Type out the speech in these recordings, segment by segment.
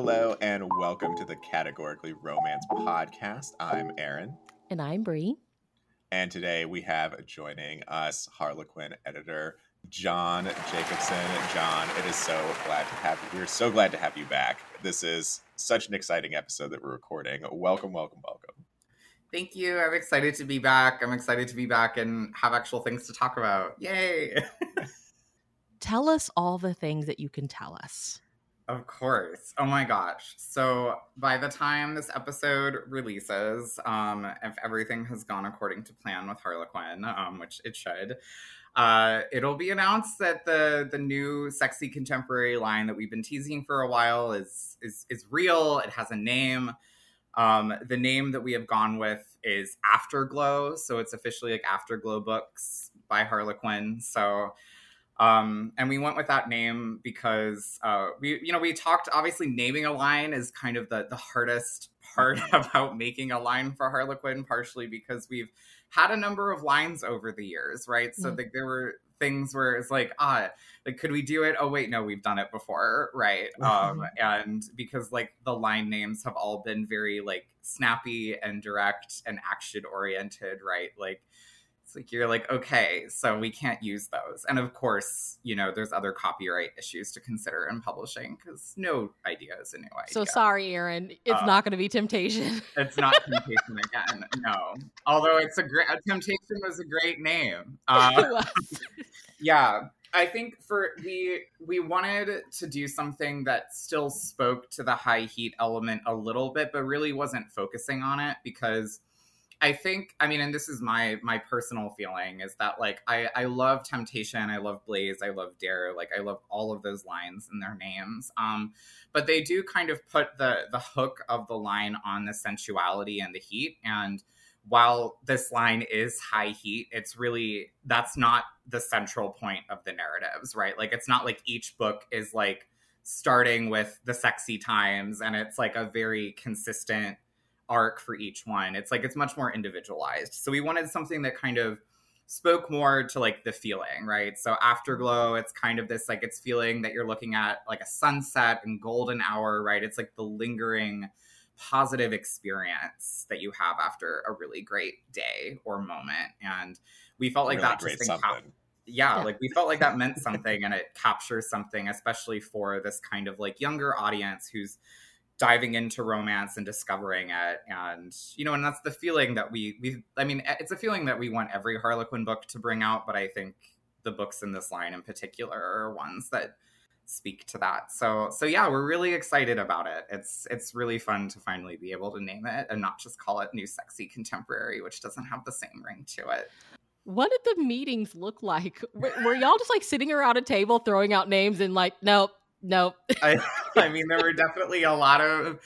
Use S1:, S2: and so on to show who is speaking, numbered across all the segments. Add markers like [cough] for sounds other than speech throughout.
S1: Hello and welcome to the Categorically Romance podcast. I'm Aaron.
S2: And I'm Bree.
S1: And today we have joining us Harlequin editor John Jacobson. John, it is so glad to have you. We're so glad to have you back. This is such an exciting episode that we're recording. Welcome, welcome, welcome.
S3: Thank you. I'm excited to be back. I'm excited to be back and have actual things to talk about. Yay! [laughs]
S2: tell us all the things that you can tell us.
S3: Of course. Oh my gosh. So by the time this episode releases, um, if everything has gone according to plan with Harlequin, um, which it should, uh, it'll be announced that the the new sexy contemporary line that we've been teasing for a while is is is real. It has a name. Um, the name that we have gone with is Afterglow, so it's officially like Afterglow Books by Harlequin. So um, and we went with that name because uh, we, you know, we talked. Obviously, naming a line is kind of the the hardest part [laughs] about making a line for Harlequin. Partially because we've had a number of lines over the years, right? So mm-hmm. there were things where it's like, ah, like could we do it? Oh wait, no, we've done it before, right? [laughs] Um, and because like the line names have all been very like snappy and direct and action oriented, right? Like it's like you're like, okay, so we can't use those. And of course, you know, there's other copyright issues to consider in publishing because no idea is a new idea.
S2: So sorry, Aaron, it's uh, not going to be temptation. [laughs]
S3: It's not temptation again. No, although it's a great temptation was a great name. [laughs] Uh, [laughs] yeah, I think for we we wanted to do something that still spoke to the high heat element a little bit, but really wasn't focusing on it because I think I mean, and this is my my personal feeling is that like I I love Temptation, I love Blaze, I love Dare, like I love all of those lines and their names. Um, but they do kind of put the the hook of the line on the sensuality and the heat. And while this line is high heat, it's really that's not the central point of the narratives, right? Like it's not like each book is like starting with the sexy times and it's like a very consistent arc for each one. It's like it's much more individualized. So we wanted something that kind of spoke more to like the feeling, right? So Afterglow, it's kind of this like it's feeling that you're looking at like a sunset and golden hour, right? It's like the lingering positive experience that you have after a really great day or moment. And we felt like really that just encap- yeah, yeah, like we felt like that meant something and it captures something, especially for this kind of like younger audience who's diving into romance and discovering it. And you know and that's the feeling that we we i mean eh, it's a feeling that we want every harlequin book to bring out but i think the books in this line in particular are ones that speak to that. So so yeah we're really excited about it. It's it's really fun to finally be able to name it and not just call it new sexy contemporary which doesn't have the same ring to it.
S2: What did the meetings look like? Were, were y'all just like sitting around a table throwing out names and like nope Nope. [laughs]
S3: I, I mean, there were definitely a lot of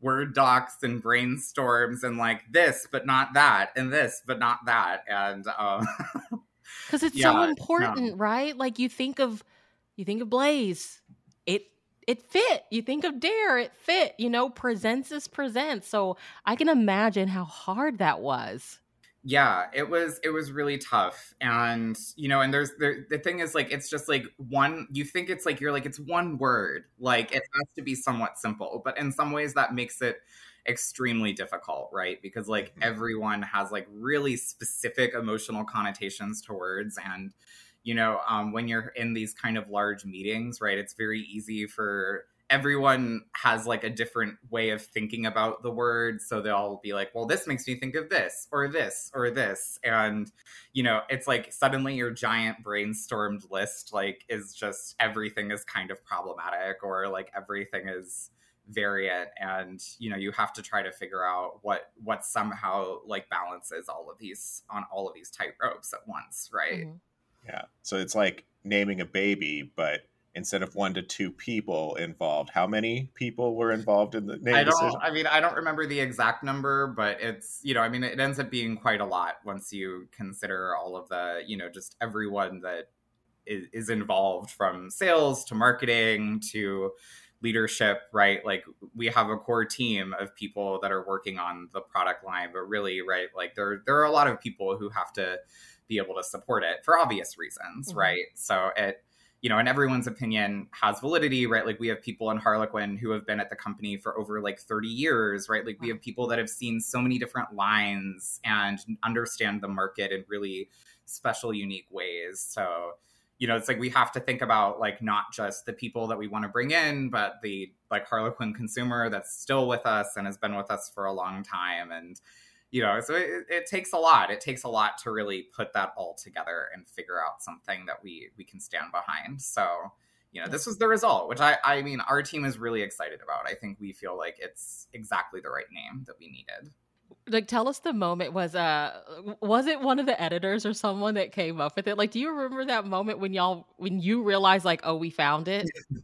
S3: word docs and brainstorms and like this, but not that, and this, but not that, and um, [laughs]
S2: because it's yeah, so important, no. right? Like you think of you think of Blaze, it it fit. You think of Dare, it fit. You know, presents is presents. So I can imagine how hard that was
S3: yeah it was it was really tough and you know and there's the, the thing is like it's just like one you think it's like you're like it's one word like it has to be somewhat simple but in some ways that makes it extremely difficult right because like mm-hmm. everyone has like really specific emotional connotations to words and you know um, when you're in these kind of large meetings right it's very easy for everyone has like a different way of thinking about the word so they'll be like well this makes me think of this or this or this and you know it's like suddenly your giant brainstormed list like is just everything is kind of problematic or like everything is variant and you know you have to try to figure out what what somehow like balances all of these on all of these tight ropes at once right mm-hmm.
S1: yeah so it's like naming a baby but instead of one to two people involved. How many people were involved in the name
S3: I don't,
S1: decision?
S3: I mean, I don't remember the exact number, but it's, you know, I mean, it ends up being quite a lot once you consider all of the, you know, just everyone that is, is involved from sales to marketing to leadership, right? Like we have a core team of people that are working on the product line, but really, right, like there there are a lot of people who have to be able to support it for obvious reasons, mm-hmm. right? So it you know, and everyone's opinion has validity, right? Like we have people in Harlequin who have been at the company for over like 30 years, right? Like we have people that have seen so many different lines and understand the market in really special, unique ways. So, you know, it's like we have to think about like not just the people that we want to bring in, but the like Harlequin consumer that's still with us and has been with us for a long time. And, you know so it, it, takes a lot. It takes a lot to really put that all together and figure out something that we we can stand behind. So you know this was the result which i i mean our team is really excited about. I think we feel like it's exactly the right name that we needed
S2: like tell us the moment was uh was it one of the editors or someone that came up with it? Like do you remember that moment when y'all when you realized like oh we found it? [laughs]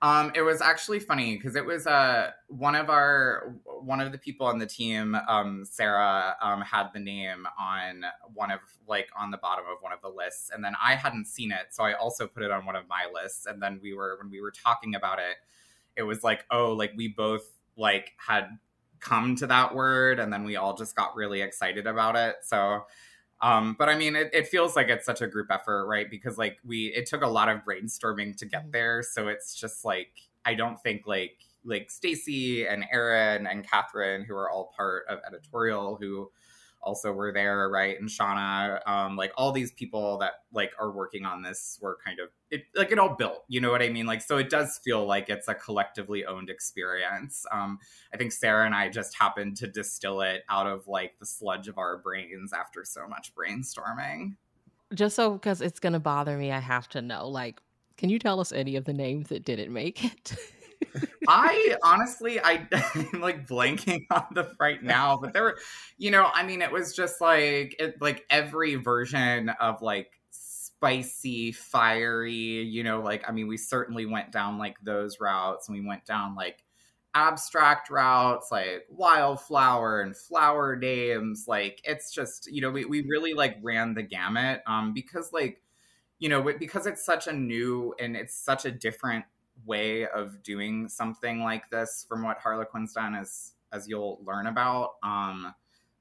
S3: Um it was actually funny because it was uh one of our one of the people on the team um sarah um had the name on one of like on the bottom of one of the lists and then i hadn't seen it so i also put it on one of my lists and then we were when we were talking about it it was like oh like we both like had come to that word and then we all just got really excited about it. So um but i mean it, it feels like it's such a group effort right? Because like we it took a lot of brainstorming to get mm-hmm. there. So it's just like i don't think like like stacy and aaron and catherine who are all part of editorial who also were there, right? And Shauna, um, like all these people that like are working on this were kind of it like it all built, you know what I mean? Like so it does feel like it's a collectively owned experience. Um, I think Sarah and I just happened to distill it out of like the sludge of our brains after so much brainstorming.
S2: Just so because it's gonna bother me, I have to know, like, can you tell us any of the names that didn't make it? [laughs]
S3: I honestly, I, [laughs] am like blanking on the right now, but there were, you know, I mean, it was just like, it, like every version of like spicy, fiery, you know, like, I mean, we certainly went down like those routes and we went down like abstract routes like wildflower and flower names. Like, it's just, you know, we, we really like ran the gamut um, because like, you know, because it's such a new and it's such a different way of doing something like this from what Harlequin's done as as you'll learn about. Um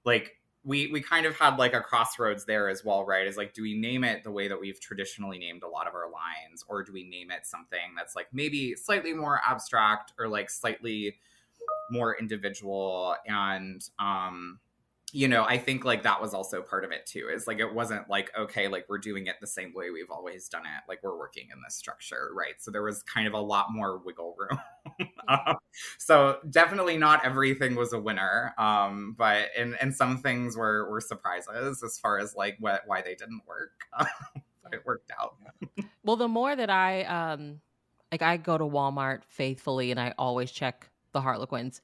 S3: like we we kind of had like a crossroads there as well, right? Is like do we name it the way that we've traditionally named a lot of our lines or do we name it something that's like maybe slightly more abstract or like slightly more individual and um you know, I think like that was also part of it too. Is like it wasn't like okay, like we're doing it the same way we've always done it. Like we're working in this structure, right? So there was kind of a lot more wiggle room. [laughs] um, so definitely not everything was a winner, um, but and and some things were were surprises as far as like what why they didn't work, [laughs] but it worked out.
S2: well, the more that I um like I go to Walmart faithfully and I always check the Harlequins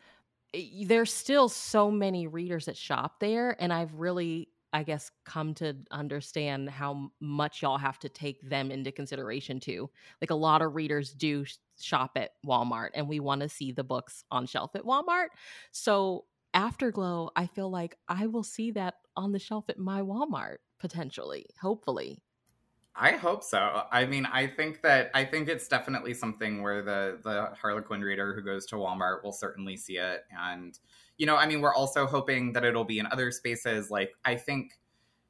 S2: there's still so many readers that shop there and i've really i guess come to understand how much y'all have to take them into consideration too. Like a lot of readers do shop at walmart and we want to see the books on shelf at walmart. So afterglow i feel like i will see that on the shelf at my walmart potentially hopefully
S3: I hope so. I mean, I think that I think it's definitely something where the the Harlequin reader who goes to Walmart will certainly see it, and you know, I mean, we're also hoping that it'll be in other spaces. Like, I think,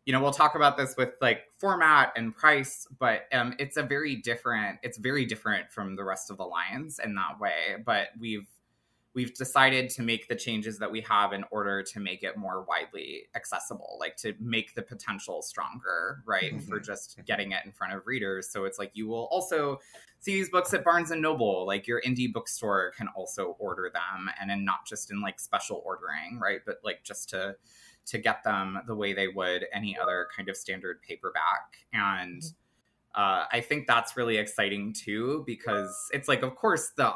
S3: you know, we'll talk about this with like format and price, but um, it's a very different. It's very different from the rest of the lines in that way. But we've we've decided to make the changes that we have in order to make it more widely accessible, like to make the potential stronger, right? Mm-hmm. For just getting it in front of readers. So it's like you will also see these books at Barnes and Noble, like your indie bookstore can also order them and then not just in like special ordering, right? But like just to to get them the way they would any other kind of standard paperback. And mm-hmm. uh, I think that's really exciting too, because it's like, of course, the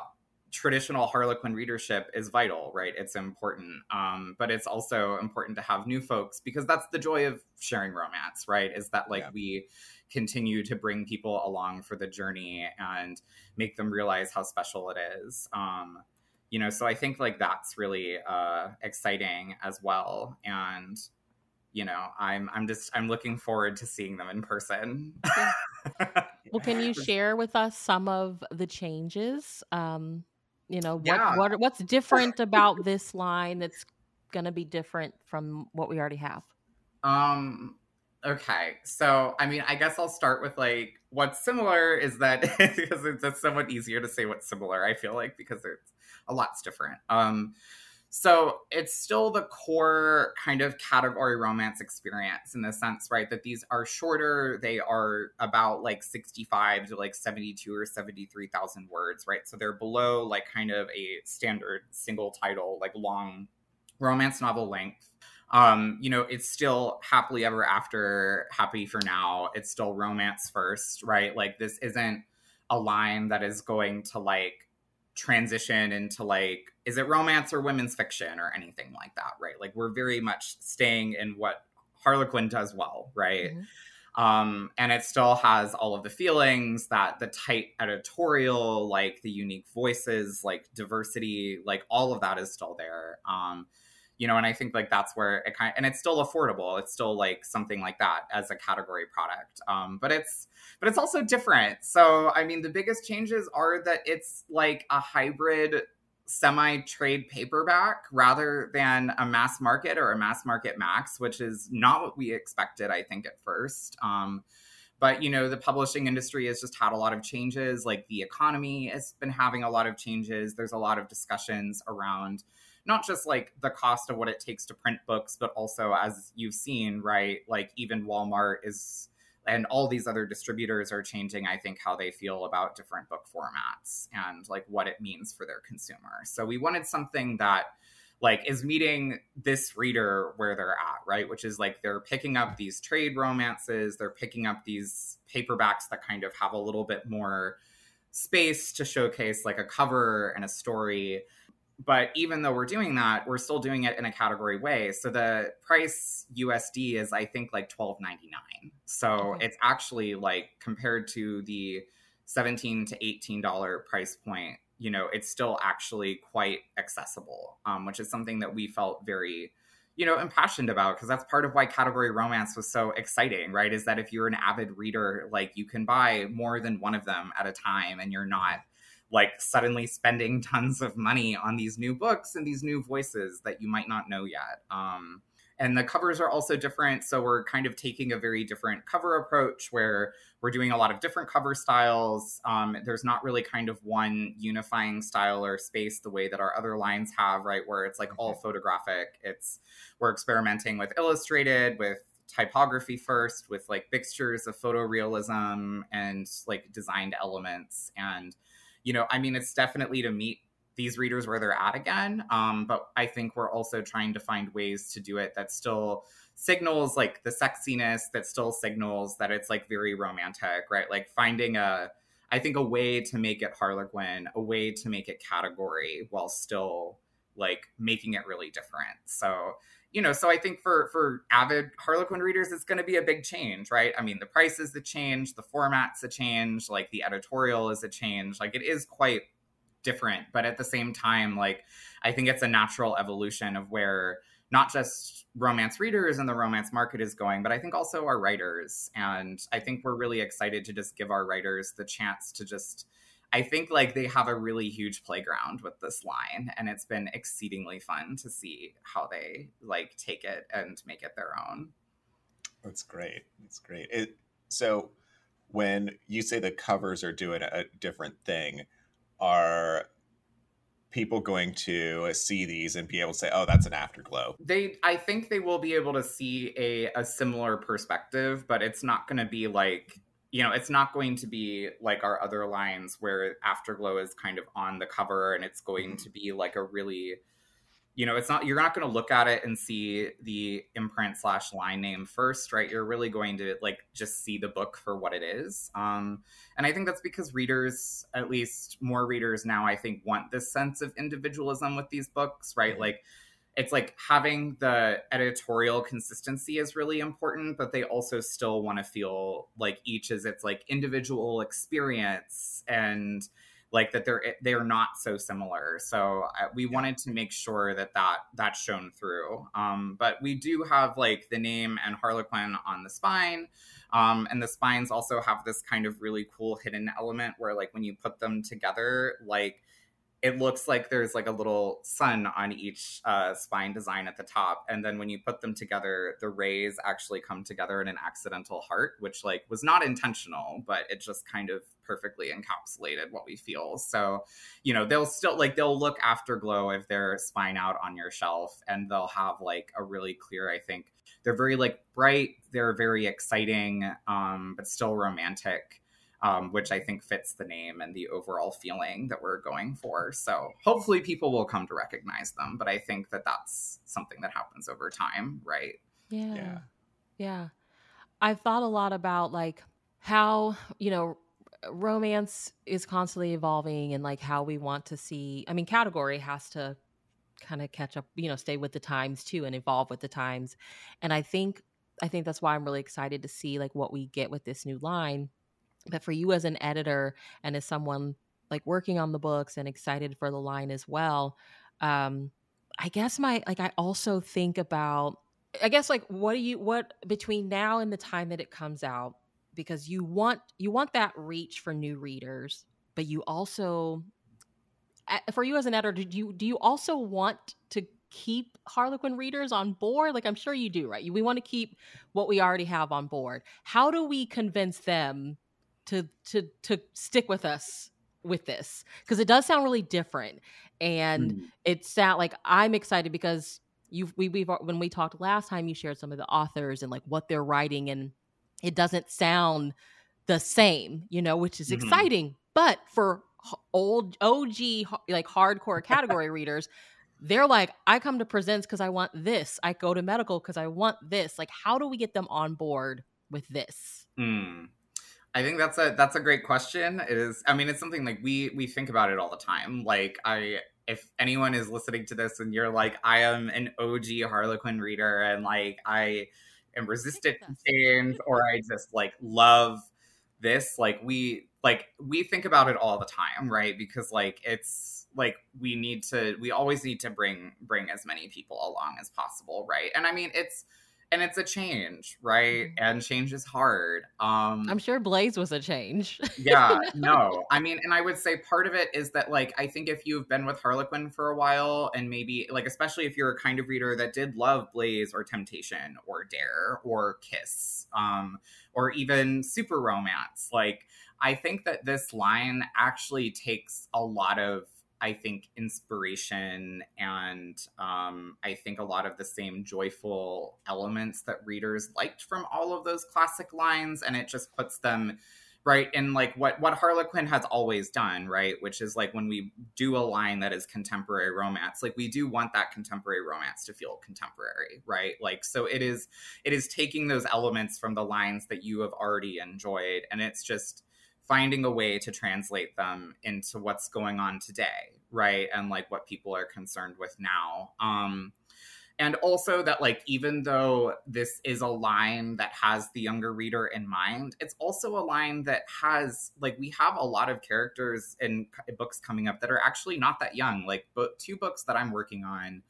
S3: traditional Harlequin readership is vital, right? It's important. Um, but it's also important to have new folks because that's the joy of sharing romance, right? Is that like yeah. we continue to bring people along for the journey and make them realize how special it is. Um, you know, so I think like that's really uh, exciting as well. And you know, I'm I'm just I'm looking forward to seeing them in person. [laughs]
S2: well, can you share with us some of the changes um, you know, what, yeah. what what's different about this line that's going to be different from what we already have?
S3: Um, Okay, so I mean, I guess I'll start with like what's similar is that [laughs] because it's, it's somewhat easier to say what's similar. I feel like because it's a lot's different. Um, so it's still the core kind of category romance experience in the sense, right, that these are shorter. They are about like 65 to like 72 or 73,000 words, right? So they're below like kind of a standard single title, like long romance novel length. Um, you know, it's still happily ever after, happy for now. It's still romance first, right? Like this isn't a line that is going to like transition into like is it romance or women's fiction or anything like that right? Like we're very much staying in what harlequin does well right? Mm-hmm. um and it still has all of the feelings that the tight editorial like the unique voices like diversity like all of that is still there. Um you know and i think like that's where it kind of, and it's still affordable. It's still like something like that as a category product. Um but it's but it's also different. So i mean the biggest changes are that it's like a hybrid semi trade paperback rather than a mass market or a mass market max which is not what we expected i think at first um but you know the publishing industry has just had a lot of changes like the economy has been having a lot of changes there's a lot of discussions around not just like the cost of what it takes to print books, but also as you've seen, right? Like even Walmart is and all these other distributors are changing i think how they feel about different book formats and like what it means for their consumer. So we wanted something that like is meeting this reader where they're at right? Which is like they're picking up these trade romances they're picking up these paperbacks that kind of have a little bit more space to showcase like a cover and a story but even though we're doing that, we're still doing it in a category way. So the price USD is, I think, like twelve ninety nine. So okay. it's actually like compared to the seventeen to eighteen dollar price point, you know, it's still actually quite accessible, um, which is something that we felt very, you know, impassioned about because that's part of why category romance was so exciting, right? Is that if you're an avid reader, like you can buy more than one of them at a time, and you're not like suddenly spending tons of money on these new books and these new voices that you might not know yet. Um, and the covers are also different. So we're kind of taking a very different cover approach where we're doing a lot of different cover styles. Um, there's not really kind of one unifying style or space the way that our other lines have, right? Where it's like all photographic. It's we're experimenting with illustrated, with typography first, with like mixtures of photorealism and like designed elements and you know, I mean, it's definitely to meet these readers where they're at again. Um, but I think we're also trying to find ways to do it that still signals like the sexiness, that still signals that it's like very romantic, right? Like finding a, I think a way to make it Harlequin, a way to make it category while still like making it really different. So, you know, so I think for for avid Harlequin readers, it's going to be a big change, right? I mean, the price is a change, the format's a change, like the editorial is a change. Like it is quite different, but at the same time, like I think it's a natural evolution of where not just romance readers and the romance market is going, but I think also our writers. And I think we're really excited to just give our writers the chance to just I think like they have a really huge playground with this line and it's been exceedingly fun to see how they like take it and make it their own.
S1: That's great. That's great. It so when you say the covers are doing a different thing, are people going to see these and be able to say, "Oh, that's an afterglow"?
S3: They, I think, they will be able to see a a similar perspective, but it's not going to be like you know, it's not going to be like our other lines where Afterglow is kind of on the cover and it's going mm-hmm. to be like a really, you know, it's not, you're not going to look at it and see the imprint slash line name first, right? You're really going to like just see the book for what it is. Um, and I think that's because readers, at least more readers now, I think, want this sense of individualism with these books, right? Mm-hmm. Like, it's like having the editorial consistency is really important but they also still want to feel like each is its like individual experience and like that they're they're not so similar. So uh, we wanted to make sure that that that's shown through. Um, but we do have like the name and harlequin on the spine. Um, and the spines also have this kind of really cool hidden element where like when you put them together like it looks like there's like a little sun on each uh, spine design at the top and then when you put them together the rays actually come together in an accidental heart which like was not intentional but it just kind of perfectly encapsulated what we feel. So you know they'll still like they'll look afterglow if they're spine out on your shelf and they'll have like a really clear i think they're very like bright they're very exciting um, but still romantic um, which I think fits the name and the overall feeling that we're going for. So hopefully people will come to recognize them. But I think that that's something that happens over time, right?
S2: Yeah. Yeah. yeah. I've thought a lot about like how, you know, romance is constantly evolving and like how we want to see, I mean, category has to kind of catch up, you know, stay with the times too and evolve with the times. And I think I think that's why I'm really excited to see like what we get with this new line but for you as an editor and as someone like working on the books and excited for the line as well um i guess my like i also think about i guess like what do you what between now and the time that it comes out because you want you want that reach for new readers but you also for you as an editor do you do you also want to keep harlequin readers on board? Like i'm sure you do right? We want to keep what we already have on board. How do we convince them to to to stick with us with this because it does sound really different and mm. it sound like i'm excited because you we we've when we talked last time you shared some of the authors and like what they're writing and it doesn't sound the same you know which is mm-hmm. exciting but for old og like hardcore category [laughs] readers they're like i come to presents because i want this i go to medical because i want this like how do we get them on board with this
S3: mm. I think that's a that's a great question. It is I mean it's something like we we think about it all the time. Like I if anyone is listening to this and you're like I am an OG Harlequin reader and like I am resistant to change or I just like love this like we like we think about it all the time, right? Because like it's like we need to we always need to bring bring as many people along as possible, right? And I mean it's and it's a change right? Mm-hmm. and change is hard um
S2: i'm sure blaze was a change.
S3: Yeah [laughs] no. I mean and i would say part of it is that like i think if you've been with harlequin for a while and maybe like especially if you're a kind of reader that did love blaze or temptation or dare or kiss um or even super romance like i think that this line actually takes a lot of I think inspiration and um, I think a lot of the same joyful elements that readers liked from all of those classic lines, and it just puts them right in like what what Harlequin has always done, right? Which is like when we do a line that is contemporary romance, like we do want that contemporary romance to feel contemporary, right? Like so it is it is taking those elements from the lines that you have already enjoyed, and it's just finding a way to translate them into what's going on today right and like what people are concerned with now um and also that like even though this is a line that has the younger reader in mind it's also a line that has like we have a lot of characters in books coming up that are actually not that young like two books that i'm working on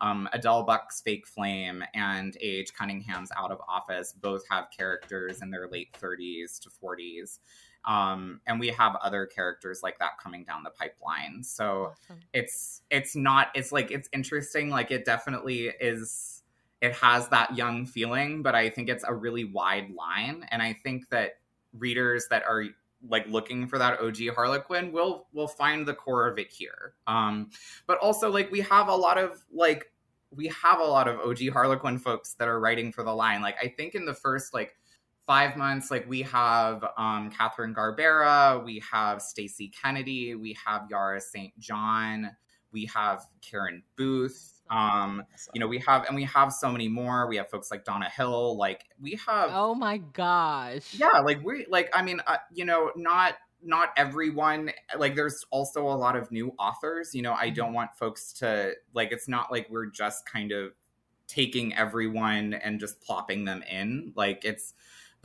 S3: um, Adele Buck's Fake Flame and A.H. Cunningham's Out of Office both have characters in their late 30s to 40s. Um, and we have other characters like that coming down the pipeline. So awesome. it's it's not it's like it's interesting. Like it definitely is. It has that young feeling, but I think it's a really wide line, and I think that readers that are like looking for that OG Harlequin will will find the core of it here. Um, but also like we have a lot of like we have a lot of OG Harlequin folks that are writing for the line. Like I think in the first like five months, like we have um, Katherine Garbera, we have Stacey Kennedy, we have Yahrah St. John, we have Karen Booth. Um, you know, we have and we have so many more. We have folks like Donna Hill. Like we have.
S2: Oh my gosh.
S3: Yeah, like we like. I mean, uh, you know, not not everyone like there's also a lot of new authors you know i don't mm-hmm. want folks to like it's not like we're just kind of taking everyone and just plopping them in like it's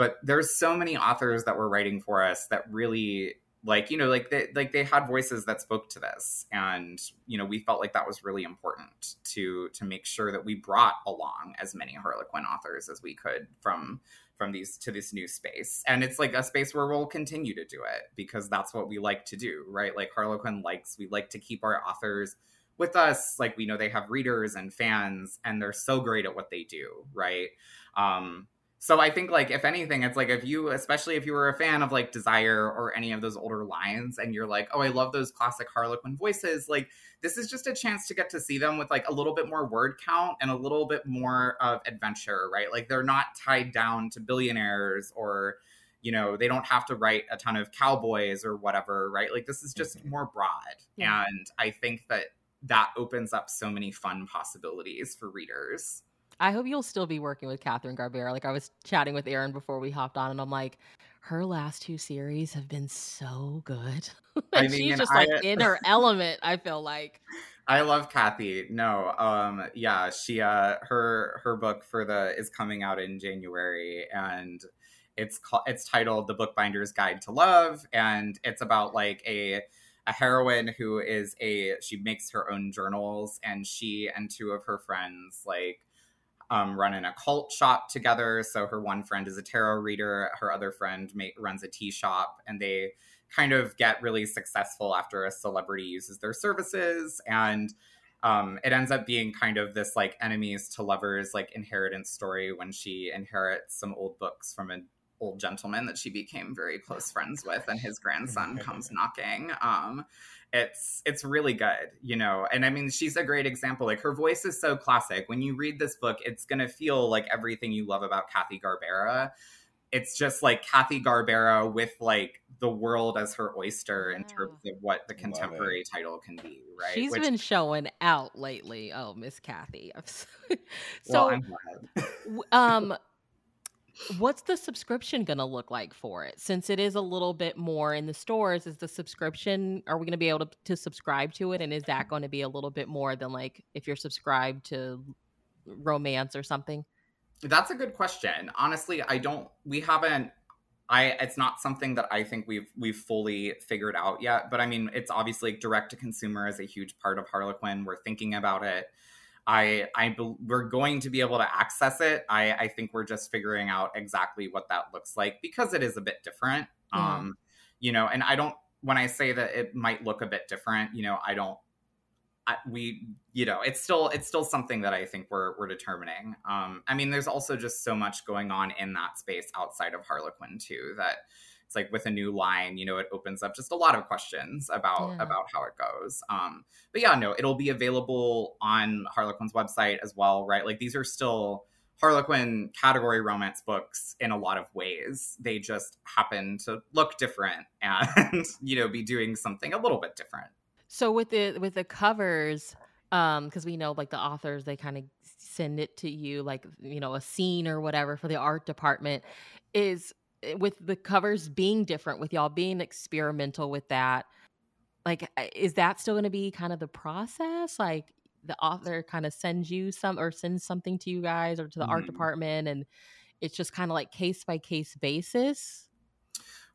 S3: but there's so many authors that were writing for us that really like you know like they like they had voices that spoke to this. And you know we felt like that was really important to to make sure that we brought along as many harlequin authors as we could from from these to this new space. And it's like a space where we'll continue to do it because that's what we like to do right? Like harlequin likes we like to keep our authors with us. Like we know they have readers and fans and they're so great at what they do right? Um so I think like if anything, it's like if you, especially if you were a fan of like Desire or any of those older lines, and you're like, oh, I love those classic Harlequin voices. Like this is just a chance to get to see them with like a little bit more word count and a little bit more of adventure, right? Like they're not tied down to billionaires or you know they don't have to write a ton of cowboys or whatever right like this is just mm-hmm. more broad yeah. and i think that that opens up so many fun possibilities for readers
S2: I hope you'll still be working with Katherine Garbera. Like I was chatting with Aaron before we hopped on, and I'm like, her last two series have been so good. [laughs] I mean, she's just I, like in her [laughs] element. I feel like.
S3: I love Kathy. No, um, yeah, she uh, her her book for the is coming out in January, and it's called it's titled The Bookbinder's Guide to Love, and it's about like a a heroine who is a she makes her own journals, and she and two of her friends like um, run an occult shop together. So her one friend is a tarot reader, her other friend runs a tea shop, and they kind of get really successful after a celebrity uses their services. And um, it ends up being kind of this like enemies to lovers like inheritance story when she inherits some old books from an old gentleman that she became very close friends with, and his grandson comes knocking. Um, it's it's really good you know? And i mean she's a great example like her voice is so classic. When you read this book it's going to feel like everything you love about kathy garbera. It's just like kathy garbera with like the world as her oyster in terms of what the contemporary title can be right?
S2: She's Which, been showing out lately. Oh miss kathy. [laughs] So well, um what's the subscription going to look like for it? Since it is a little bit more in the stores is the subscription are we going to be able to, to subscribe to it? And is that going to be a little bit more than like if you're subscribed to romance or something?
S3: That's a good question. Honestly i don't we haven't i it's not something that i think we've we've fully figured out yet but i mean it's obviously direct to consumer is a huge part of harlequin. We're thinking about it I, I, we're going to be able to access it. I, I think we're just figuring out exactly what that looks like because it is a bit different. Yeah. Um, you know, and I don't, when I say that it might look a bit different, you know, I don't, I, we, you know, it's still, it's still something that I think we're, we're determining. Um, I mean, there's also just so much going on in that space outside of Harlequin too, that, it's like with a new line you know it opens up just a lot of questions about yeah. about how it goes. Um but yeah no it'll be available on harlequin's website as well right? Like these are still harlequin category romance books in a lot of ways. They just happen to look different [laughs] and you know be doing something a little bit different.
S2: So with the with the covers um because we know like the authors they kind of send it to you like you know a scene or whatever for the art department. Is with the covers being different with y'all being experimental with that like eh, is that still going to be kind of the process like the author kind of sends you some or sends something to you guys or to the mm-hmm. art department and it's just kind of like case by case basis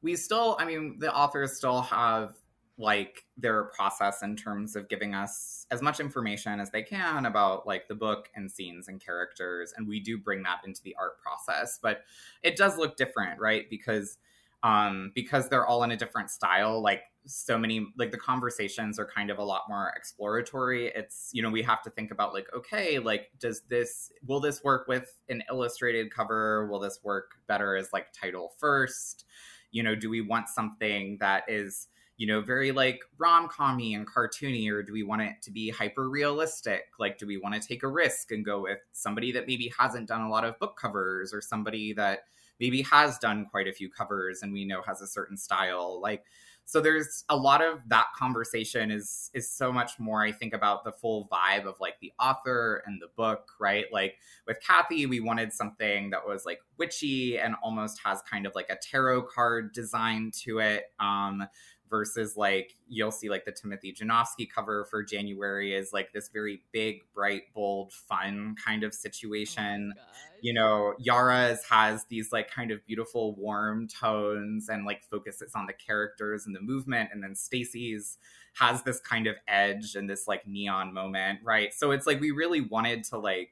S3: we still i mean the authors still have like their process in terms of giving us as much information as they can about like the book and scenes and characters and we do bring that into the art process. But it does look different right? Because um because they're all in a different style like so many like the conversations are kind of a lot more exploratory. It's you know we have to think about like okay like does this will this work with an illustrated cover? Will this work better as like title first? You know do we want something that is you know, very like rom commy and cartoony, or do we want it to be hyper realistic? Like, do we want to take a risk and go with somebody that maybe hasn't done a lot of book covers or somebody that maybe has done quite a few covers and we know has a certain style? Like, so there's a lot of that conversation is is so much more i think about the full vibe of like the author and the book right like with kathy we wanted something that was like witchy and almost has kind of like a tarot card design to it um versus like you'll see like the Timothy Janovsky cover for January is like this very big, bright, bold, fun kind of situation. Oh you know, Yahrah's has these like kind of beautiful, warm tones and like focuses on the characters and the movement, and then Stacey's has this kind of edge and this like neon moment, right? So it's like we really wanted to like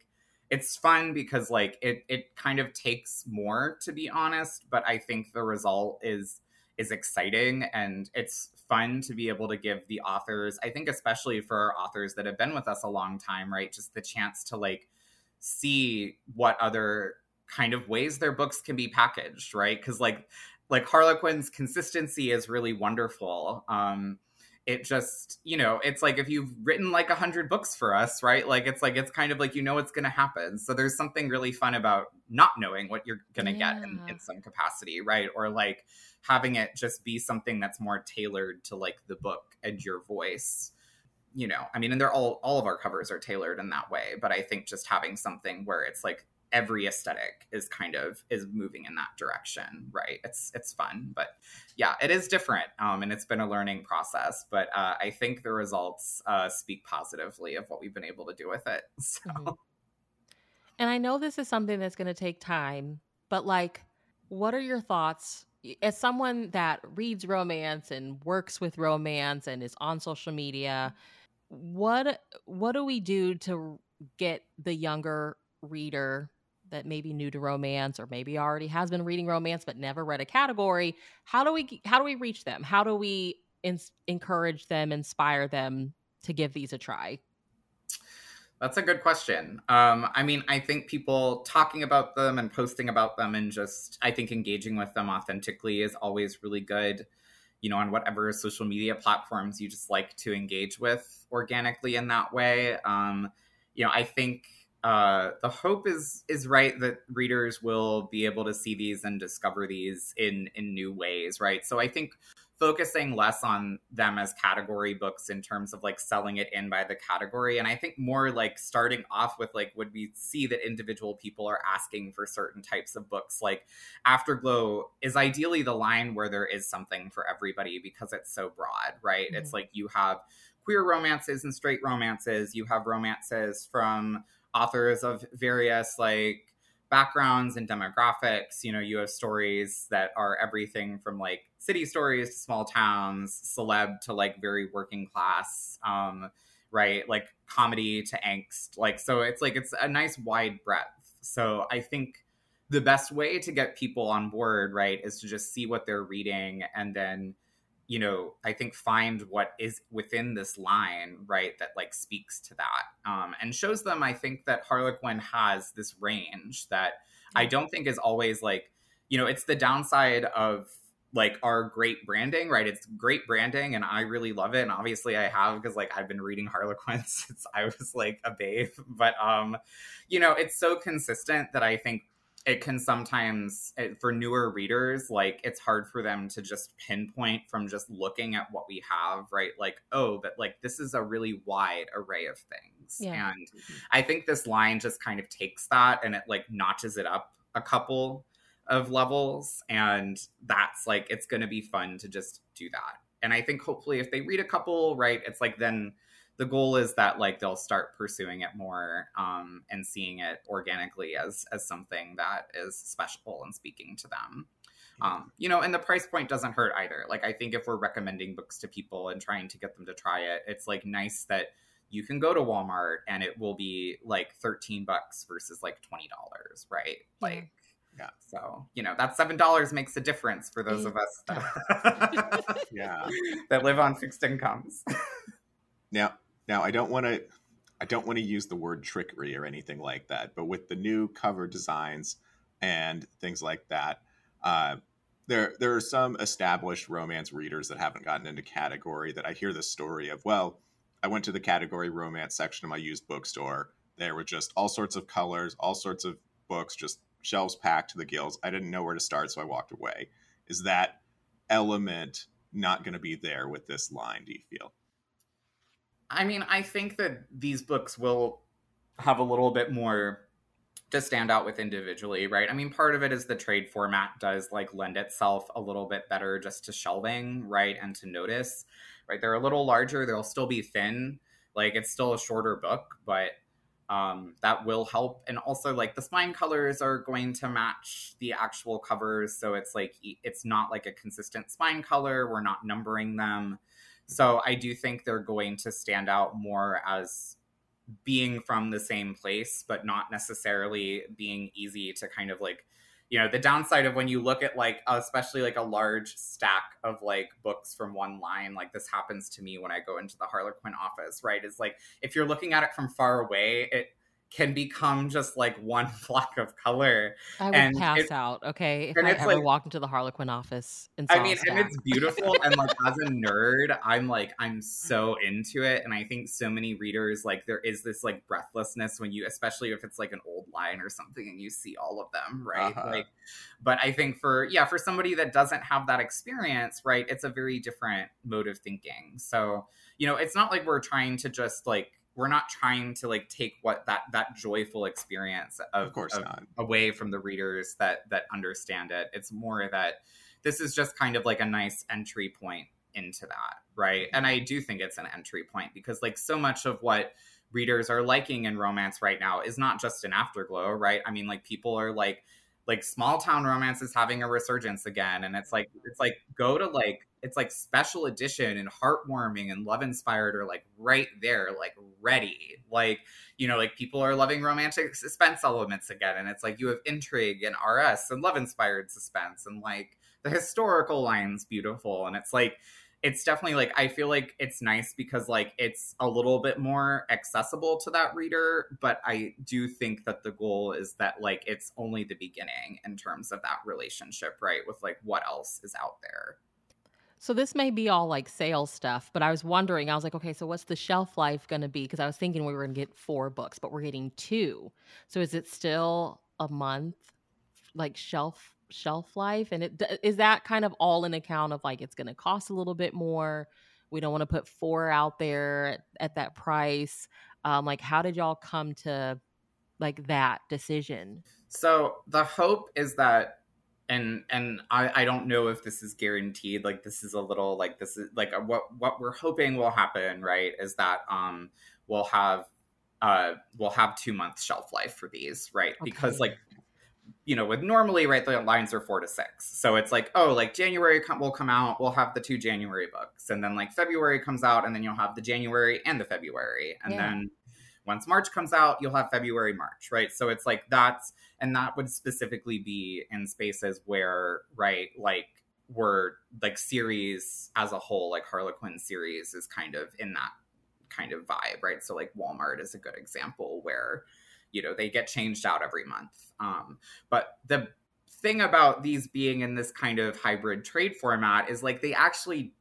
S3: it's fun because like it it kind of takes more to be honest, but I think the result is is exciting and it's fun to be able to give the authors, I think especially for authors that have been with us a long time, right? Just the chance to like see what other kind of ways their books can be packaged, right? Cuz like like Harlequin's consistency is really wonderful. Um it just you know it's like if you've written like a hundred books for us right? Like it's like it's kind of like you know what's going to happen. So there's something really fun about not knowing what you're going to yeah. get in, in some capacity right? Or like having it just be something that's more tailored to like the book and your voice. You know i mean and they're all all of our covers are tailored in that way but i think just having something where it's like every aesthetic is kind of is moving in that direction right? It's it's fun but yeah it is different um, and it's been a learning process but uh, i think the results uh, speak positively of what we've been able to do with it [laughs] so. Mm-hmm.
S2: and i know this is something that's going to take time but like what are your thoughts? As someone that reads romance and works with romance and is on social media what what do we do to get the younger reader that may be new to romance or maybe already has been reading romance but never read a category how do we how do we reach them how do we in- encourage them inspire them to give these a try
S3: that's a good question. Um, I mean, I think people talking about them and posting about them and just, I think engaging with them authentically is always really good, you know, on whatever social media platforms you just like to engage with organically in that way. Um, you know, I think uh, the hope is is right that readers will be able to see these and discover these in in new ways, right? So I think focusing less on them as category books in terms of like selling it in by the category and i think more like starting off with like would we see that individual people are asking for certain types of books like afterglow is ideally the line where there is something for everybody because it's so broad right mm-hmm. it's like you have queer romances and straight romances you have romances from authors of various like backgrounds and demographics. You know, you have stories that are everything from like city stories to small towns, celeb to like very working class, um, right? Like comedy to angst. Like, so it's like it's a nice wide breadth. So I think the best way to get people on board, right, is to just see what they're reading and then you know i think find what is within this line right that like speaks to that um, and shows them i think that harlequin has this range that i don't think is always like you know it's the downside of like our great branding right? It's great branding and i really love it and obviously i have because like i've been reading [laughs] harlequin since i was like a babe but um you know it's so consistent that i think it can sometimes for newer readers like it's hard for them to just pinpoint from just looking at what we have right like oh but like this is a really wide array of things yeah. and mm-hmm. i think this line just kind of takes that and it like notches it up a couple of levels and that's like it's going to be fun to just do that and i think hopefully if they read a couple right it's like then the goal is that like they'll start pursuing it more um, and seeing it organically as as something that is special and speaking to them um, you know and the price point doesn't hurt either like i think if we're recommending books to people and trying to get them to try it it's like nice that you can go to walmart and it will be like 13 bucks versus like $20 right like yeah. So, you know, that $7 makes a difference for those of us that, yeah. [laughs] [laughs] that live on fixed incomes.
S1: now, now, I don't want to I don't want to use the word trickery or anything like that, but with the new cover designs and things like that, uh, there there are some established romance readers that haven't gotten into category that I hear the story of. Well, I went to the category romance section of my used bookstore. There were just all sorts of colors, all sorts of books, just shelves packed to the gills. I didn't know where to start, so I walked away. Is that element not going to be there with this line? Do you feel?
S3: I mean, I think that these books will have a little bit more to stand out with individually, right? I mean, part of it is the trade format does like lend itself a little bit better just to shelving, right? And to notice, right? They're a little larger, they'll still be thin. Like it's still a shorter book, but um, that will help. And also, like the spine colors are going to match the actual covers. So it's like, it's not like a consistent spine color. We're not numbering them. So I do think they're going to stand out more as being from the same place, but not necessarily being easy to kind of like you know the downside of when you look at like especially like a large stack of like books from one line like this happens to me when i go into the harlequin office right? Is like if you're looking at it from far away it can become just like one [laughs] flock of color.
S2: I would and pass it, out, okay, if I ever like, walk into the Harlequin office. And I mean,
S3: and it's beautiful, [laughs] and like as a nerd, I'm like I'm so into it, and I think so many readers like there is this like breathlessness when you, especially if it's like an old line or something, and you see all of them, right? Uh-huh. Like, but I think for yeah, for somebody that doesn't have that experience, right, it's a very different mode of thinking. So you know, it's not like we're trying to just like we're not trying to like take what that that joyful experience of,
S1: of course
S3: of,
S1: not.
S3: away from the readers that that understand it. It's more that this is just kind of like a nice entry point into that right? And i do think it's an entry point because like so much of what readers are liking in romance right now is not just an afterglow right? I mean like people are like like small town romance is having a resurgence again and it's like it's like go to like it's like special edition and heartwarming and love inspired are like right there like ready like you know like people are loving romantic suspense elements again and it's like you have intrigue and rs and love inspired suspense and like the historical lines beautiful and it's like it's definitely like I feel like it's nice because like it's a little bit more accessible to that reader, but I do think that the goal is that like it's only the beginning in terms of that relationship, right? With like what else is out there.
S2: So this may be all like sales stuff, but I was wondering, I was like, okay, so what's the shelf life going to be? Because I was thinking we were going to get four books, but we're getting two. So is it still a month, like shelf shelf life and it is that kind of all in account of like it's going to cost a little bit more we don't want to put four out there at, at that price um like how did y'all come to like that decision
S3: so the hope is that and and I, I don't know if this is guaranteed like this is a little like this is like what what we're hoping will happen right is that um we'll have uh we'll have two months shelf life for these right okay. because like you know, with normally, right, the lines are four to six. So it's like, oh, like January com- will come out, we'll have the two January books. And then like February comes out, and then you'll have the January and the February. And yeah. then once March comes out, you'll have February, March, right? So it's like that's, and that would specifically be in spaces where, right, like we're like series as a whole, like Harlequin series is kind of in that kind of vibe, right? So like Walmart is a good example where, you know they get changed out every month um, but the thing about these being in this kind of hybrid trade format is like they actually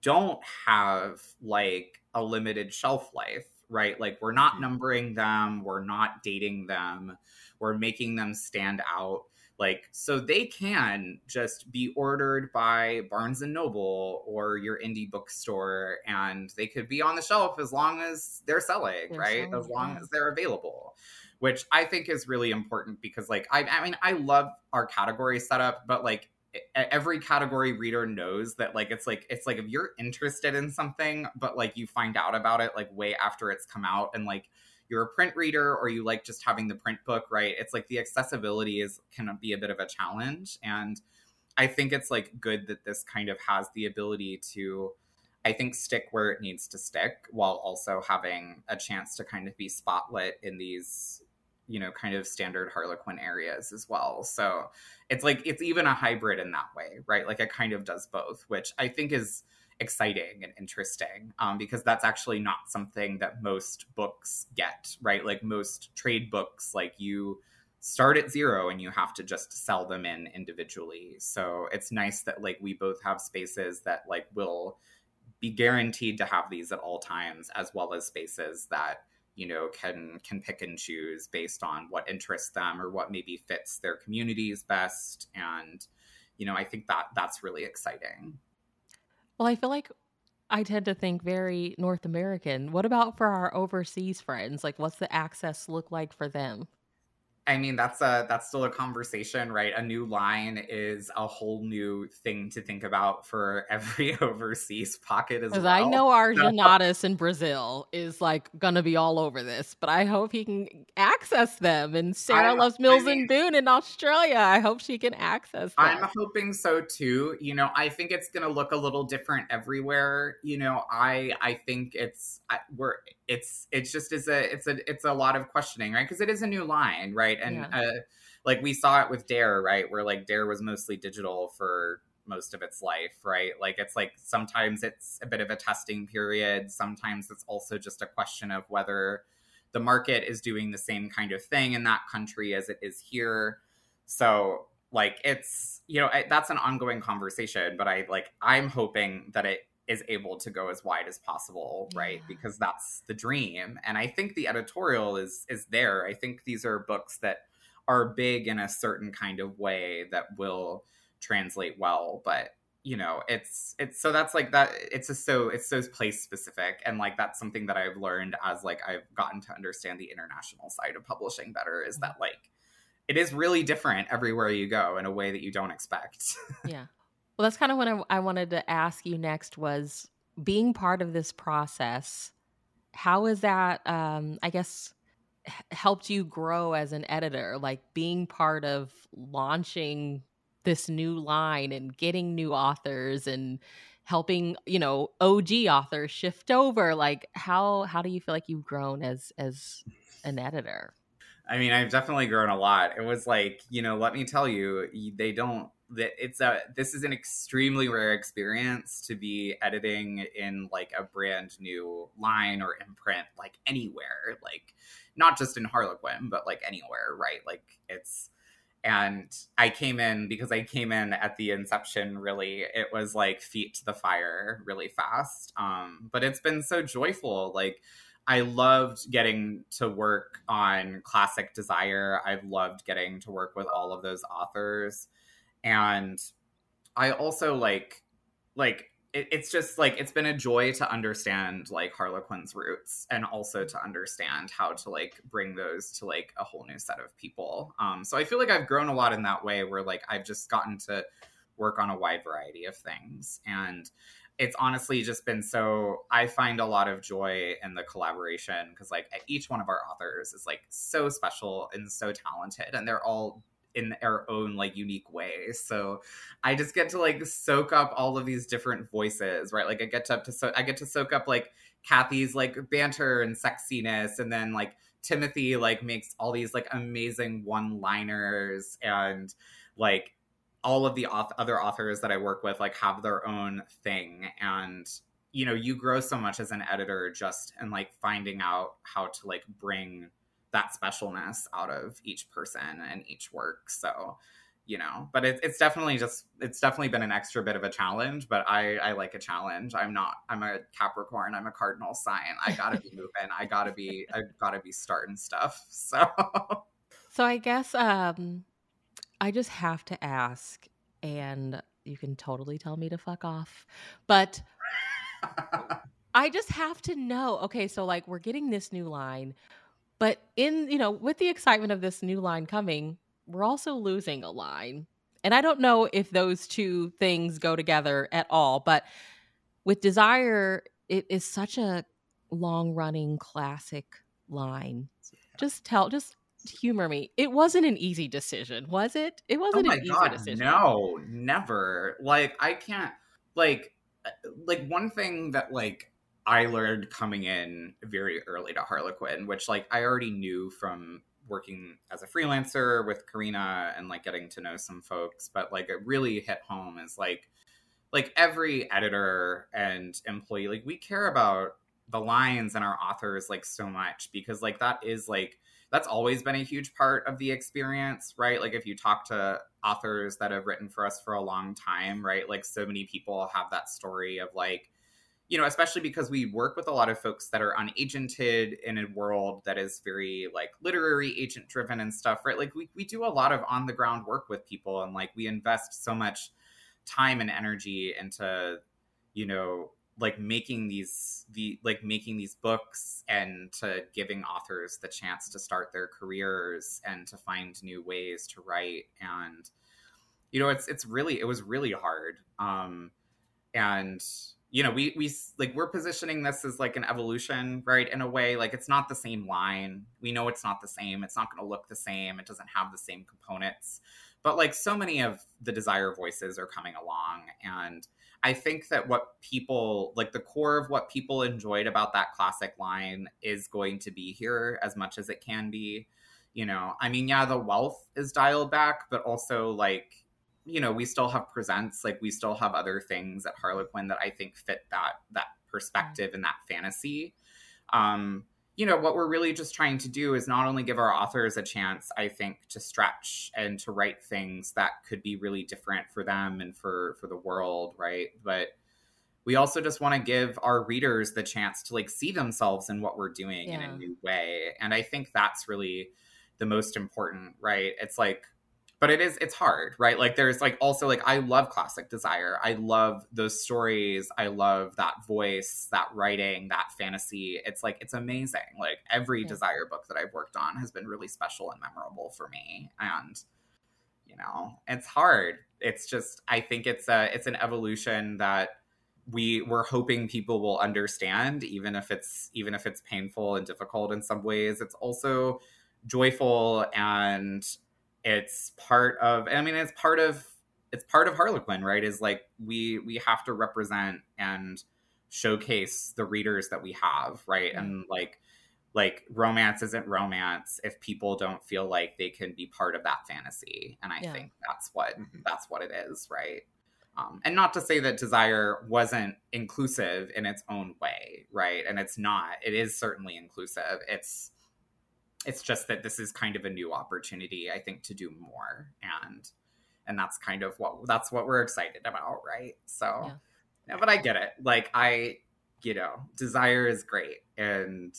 S3: don't have like a limited shelf life right like we're not hmm. numbering them we're not dating them we're making them stand out like so they can just be ordered by barnes and noble or your indie bookstore and they could be on the shelf as long as they're selling they're right selling, as long yeah. as they're available which I think is really important because, like, I, I mean, I love our category setup, but like every category reader knows that like it's like it's like if you're interested in something but like you find out about it like way after it's come out and like you're a print reader or you like just having the print book right? It's like the accessibility is can be a bit of a challenge and i think it's like good that this kind of has the ability to I think stick where it needs to stick while also having a chance to kind of be spotlit in these you know kind of standard harlequin areas as well. So it's like it's even a hybrid in that way right? Like it kind of does both which i think is exciting and interesting um, because that's actually not something that most books get right? Like most trade books like you start at zero and you have to just sell them in individually. So it's nice that like we both have spaces that like will be guaranteed to have these at all times as well as spaces that you know can can pick and choose based on what interests them or what maybe fits their communities best. And you know i think that that's really exciting.
S2: Well i feel like i tend to think very north american. What about for our overseas friends? Like what's the access look like for them
S3: I mean, that's a that's still a conversation, right? A new line is a whole new thing to think about for every [laughs] overseas pocket as well.
S2: I know our Janatas in Brazil is like gonna be all over this, but I hope he can access them. And Sarah I, loves Mills I mean, and Boon in Australia. I hope she can access them.
S3: I'm hoping so too. You know, I think it's gonna look a little different everywhere. You know, I I think it's I, we're it's it's just is a it's a it's a lot of questioning right? Because it is a new line right? And yeah. uh, like we saw it with dare right? Where like dare was mostly digital for most of its life right? Like it's like sometimes it's a bit of a testing period. Sometimes it's also just a question of whether the market is doing the same kind of thing in that country as it is here. So like it's you know I, that's an ongoing conversation but i like i'm hoping that it is able to go as wide as possible right? Yeah. because that's the dream. And i think the editorial is is there. I think these are books that are big in a certain kind of way that will translate well. But you know it's it's so that's like that it's just so it's so place specific. And like that's something that i've learned as like i've gotten to understand the international side of publishing better is mm-hmm. that like it is really different everywhere you go in a way that you don't expect. [laughs]
S2: Yeah well that's kind of what I, I wanted to ask you next was being part of this process how is that um i guess helped you grow as an editor? Like being part of launching this new line and getting new authors and helping you know og authors shift over like how how do you feel like you've grown as as an editor?
S3: I mean i've definitely grown a lot. It was like you know let me tell you they don't that it's a this is an extremely rare experience to be editing in like a brand new line or imprint like anywhere like not just in harlequin but like anywhere right? Like it's and I came in because I came in at the inception really it was like feet to the fire really fast um but it's been so joyful like I loved getting to work on classic desire I've loved getting to work with all of those authors and I also like like it, it's just like it's been a joy to understand like harlequin's roots and also to understand how to like bring those to like a whole new set of people. Um so i feel like i've grown a lot in that way where like i've just gotten to work on a wide variety of things. And it's honestly just been so i find a lot of joy in the collaboration because like each one of our authors is like so special and so talented and they're all in their own like unique ways. So I just get to like soak up all of these different voices, right? Like I get to, to so I get to soak up like Kathy's like banter and sexiness, and then like Timothy like makes all these like amazing one-liners and like all of the auth- other authors that I work with like have their own thing and you know you grow so much as an editor just and like finding out how to like bring that specialness out of each person and each work. So, you know, but it, it's definitely just it's definitely been an extra bit of a challenge. But I I like a challenge. I'm not. I'm a Capricorn. I'm a cardinal sign. I gotta be [laughs] moving. I gotta be. I gotta be starting stuff. So.
S2: So I guess um, I just have to ask, and you can totally tell me to fuck off, but. [laughs] I just have to know. Okay, so like we're getting this new line. But in, you know, with the excitement of this new line coming, we're also losing a line. And I don't know if those two things go together at all, but with Desire, it is such a long running classic line. Just tell, just humor me. It wasn't an easy decision, was it? It wasn't
S3: oh my
S2: an
S3: God,
S2: easy decision.
S3: No, never. Like I can't like uh, like one thing that like I learned coming in very early to Harlequin, which like I already knew from working as a freelancer with Karina and like getting to know some folks, but like it really hit home is like like every editor and employee, like we care about the lines and our authors like so much because like that is like that's always been a huge part of the experience, right? Like if you talk to authors that have written for us for a long time, right? Like so many people have that story of like you know, especially because we work with a lot of folks that are unagented in a world that is very like literary agent driven and stuff, right? Like we, we do a lot of on the ground work with people and like we invest so much time and energy into, you know, like making these the like making these books and to giving authors the chance to start their careers and to find new ways to write and you know it's it's really it was really hard um and you know we we like we're positioning this as like an evolution right in a way like it's not the same line. We know it's not the same. It's not going to look the same. It doesn't have the same components. But like so many of the desire voices are coming along and I think that what people like the core of what people enjoyed about that classic line is going to be here as much as it can be. You know, I mean, yeah, the wealth is dialed back, but also like, you know, we still have presents, like we still have other things at Harlequin that I think fit that that perspective and that fantasy. Um, you know, what we're really just trying to do is not only give our authors a chance, I think, to stretch and to write things that could be really different for them and for for the world, right? But we also just want to give our readers the chance to like see themselves in what we're doing yeah. in a new way. And I think that's really the most important, right? It's like but it is it's hard right? Like there's like also like i love classic desire. I love those stories. I love that voice that writing that fantasy. It's like it's amazing. Like every yeah. desire book that i've worked on has been really special and memorable for me. And you know it's hard. It's just i think it's a it's an evolution that we we're hoping people will understand even if it's even if it's painful and difficult in some ways. It's also joyful and it's part of i mean it's part of it's part of harlequin right? Is like we we have to represent and showcase the readers that we have right? Mm-hmm. and like like romance isn't romance if people don't feel like they can be part of that fantasy. And i yeah. think that's what mm-hmm. that's what it is right? Um, and not to say that desire wasn't inclusive in its own way right? And it's not. It is certainly inclusive. It's it's just that this is kind of a new opportunity i think to do more. And and that's kind of what that's what we're excited about right? So yeah. yeah but i get it. Like i you know desire is great. And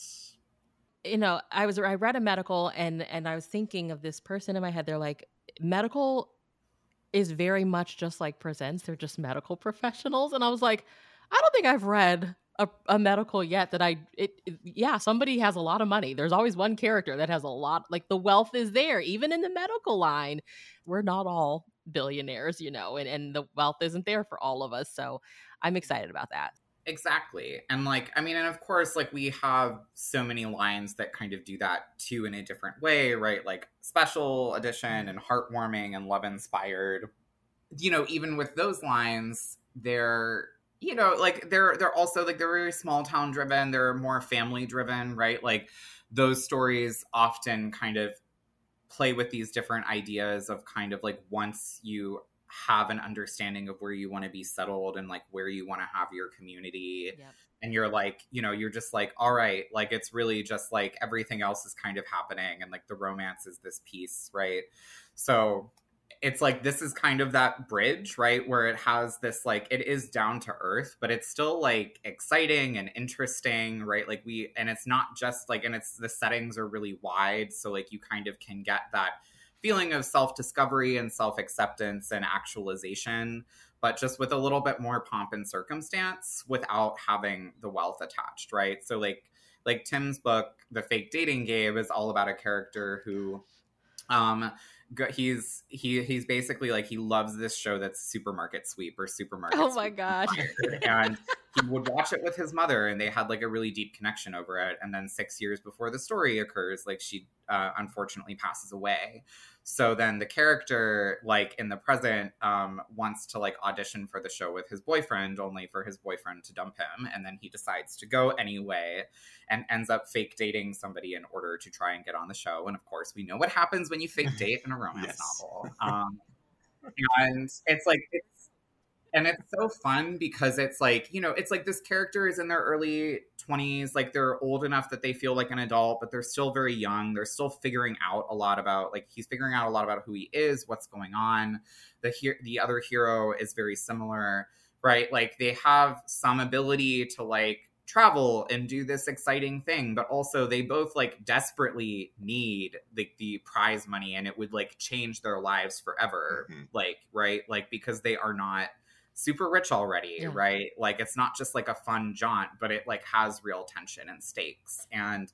S2: you know i was i read a medical and and i was thinking of this person in my head. They're like medical is very much just like presents. They're just medical [laughs] professionals. And i was like i don't think i've read a, a, medical yet that I it, it, yeah somebody has a lot of money. There's always one character that has a lot like the wealth is there even in the medical line. We're not all billionaires, you know, and and the wealth isn't there for all of us. So I'm excited about that.
S3: Exactly. And like I mean and of course like we have so many lines that kind of do that too in a different way, right? Like special edition mm-hmm. and heartwarming and love inspired. You know, even with those lines, they're you know, like they're they're also like they're very small town driven. They're more family driven, right? Like those stories often kind of play with these different ideas of kind of like once you have an understanding of where you want to be settled and like where you want to have your community yep. and you're like you know you're just like all right like it's really just like everything else is kind of happening and like the romance is this piece right so it's like this is kind of that bridge, right? Where it has this like it is down to earth, but it's still like exciting and interesting, right? Like we and it's not just like and it's the settings are really wide, so like you kind of can get that feeling of self-discovery and self-acceptance and actualization, but just with a little bit more pomp and circumstance without having the wealth attached, right? So like like Tim's book, The Fake Dating Game is all about a character who um he's he he's basically like he loves this show that's supermarket sweep or supermarket
S2: oh my god. [laughs]
S3: And he would watch it with his mother and they had like a really deep connection over it. And then six years before the story occurs like she uh, unfortunately passes away so then the character, like in the present, um, wants to like audition for the show with his boyfriend, only for his boyfriend to dump him. And then he decides to go anyway and ends up fake dating somebody in order to try and get on the show. And of course, we know what happens when you fake [laughs] date in a romance yes. novel. Um, and it's like, it's and it's so fun because it's like you know it's like this character is in their early 20s like they're old enough that they feel like an adult but they're still very young. They're still figuring out a lot about like he's figuring out a lot about who he is what's going on. The he- the other hero is very similar right? Like they have some ability to like travel and do this exciting thing but also they both like desperately need the, the prize money and it would like change their lives forever mm-hmm. like right? Like because they are not super rich already, yeah. right? Like it's not just like a fun jaunt, but it like has real tension and stakes. And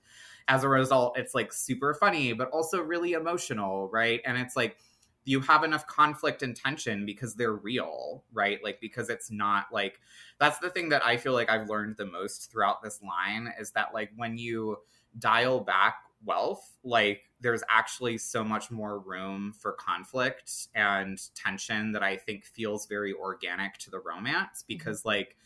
S3: as a result, it's like super funny, but also really emotional, right? And it's like you have enough conflict and tension because they're real, right? Like because it's not like that's the thing that I feel like I've learned the most throughout this line is that like when you dial back wealth like there's actually so much more room for conflict and tension that i think feels very organic to the romance mm-hmm. because like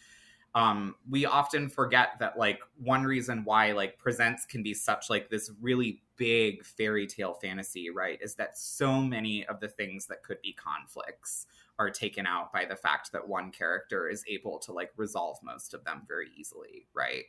S3: um, we often forget that like one reason why like presents can be such like this really big fairy tale fantasy right is that so many of the things that could be conflicts are taken out by the fact that one character is able to like resolve most of them very easily right?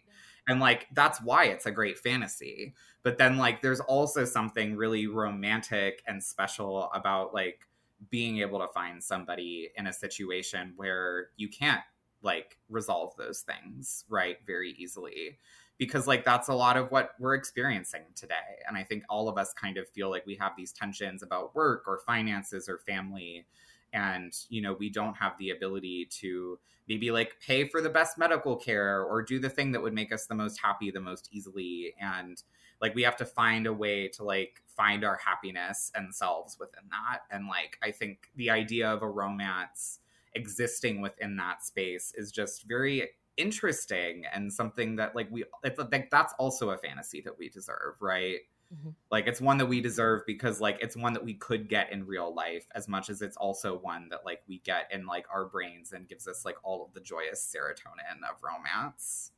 S3: And like that's why it's a great fantasy. But then like there's also something really romantic and special about like being able to find somebody in a situation where you can't like resolve those things right very easily. Because like that's a lot of what we're experiencing today. And i think all of us kind of feel like we have these tensions about work or finances or family and you know we don't have the ability to maybe like pay for the best medical care or do the thing that would make us the most happy the most easily. And like we have to find a way to like find our happiness and selves within that. And like i think the idea of a romance existing within that space is just very interesting and something that like we it's like that's also a fantasy that we deserve right mm-hmm. like it's one that we deserve because like it's one that we could get in real life as much as it's also one that like we get in like our brains and gives us like all of the joyous serotonin of romance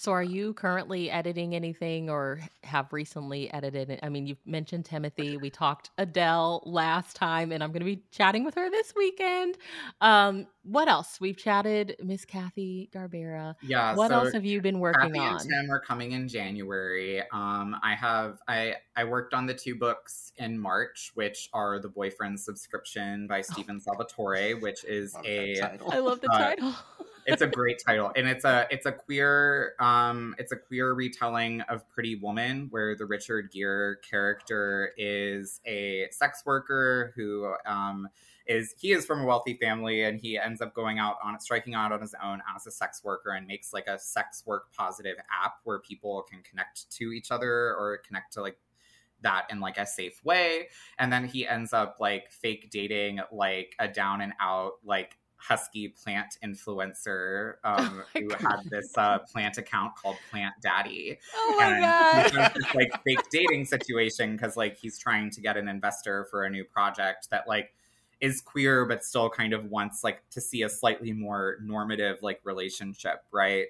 S2: so, are you currently editing anything or have recently edited it? I mean, you've mentioned Timothy. We talked Adele last time, and I'm going to be chatting with her this weekend. Um, what else? We've chatted Miss Kathy Garbera.
S3: Yeah.
S2: What so else have you been working
S3: Kathy
S2: on?
S3: And Tim are coming in January. Um, I have I I worked on the two books in March, which are the Boyfriend Subscription by Stephen Salvatore, which is a
S2: I love the uh, title
S3: it's a great title and it's a it's a queer um it's a queer retelling of pretty woman where the richard gere character is a sex worker who um is he is from a wealthy family and he ends up going out on striking out on his own as a sex worker and makes like a sex work positive app where people can connect to each other or connect to like that in like a safe way. And then he ends up like fake dating like a down and out like husky plant influencer [laughs] oh um, oh who God. had this uh, plant account called Plant Daddy.
S2: Oh my and
S3: God! This like fake dating situation because like he's trying to get an investor for a new project that like is queer but still kind of wants like to see a slightly more normative like relationship, right?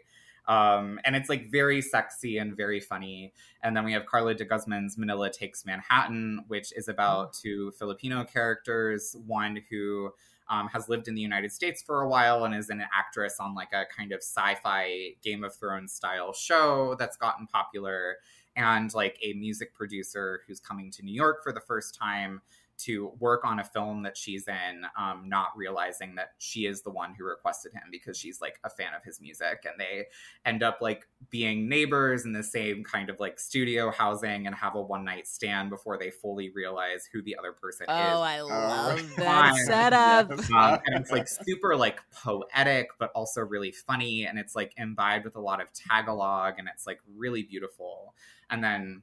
S3: Um, and it's like very sexy and very funny. And then we have Carla de Guzman's Manila Takes Manhattan, which is about oh. two Filipino characters, one who um, has lived in the United States for a while and is an actress on like a kind of sci-fi Game of Thrones style show that's gotten popular, and like a music producer who's coming to New York for the first time to work on a film that she's in, um, not realizing that she is the one who requested him because she's like a fan of his music. And they end up like being neighbors in the same kind of like studio housing and have a one night stand before they fully realize who the other person
S2: oh,
S3: is.
S2: Oh, I love oh, [laughs] that setup. [laughs]
S3: Um, and it's like super like poetic, but also really funny. And it's like imbibed with a lot of Tagalog and it's like really beautiful. And then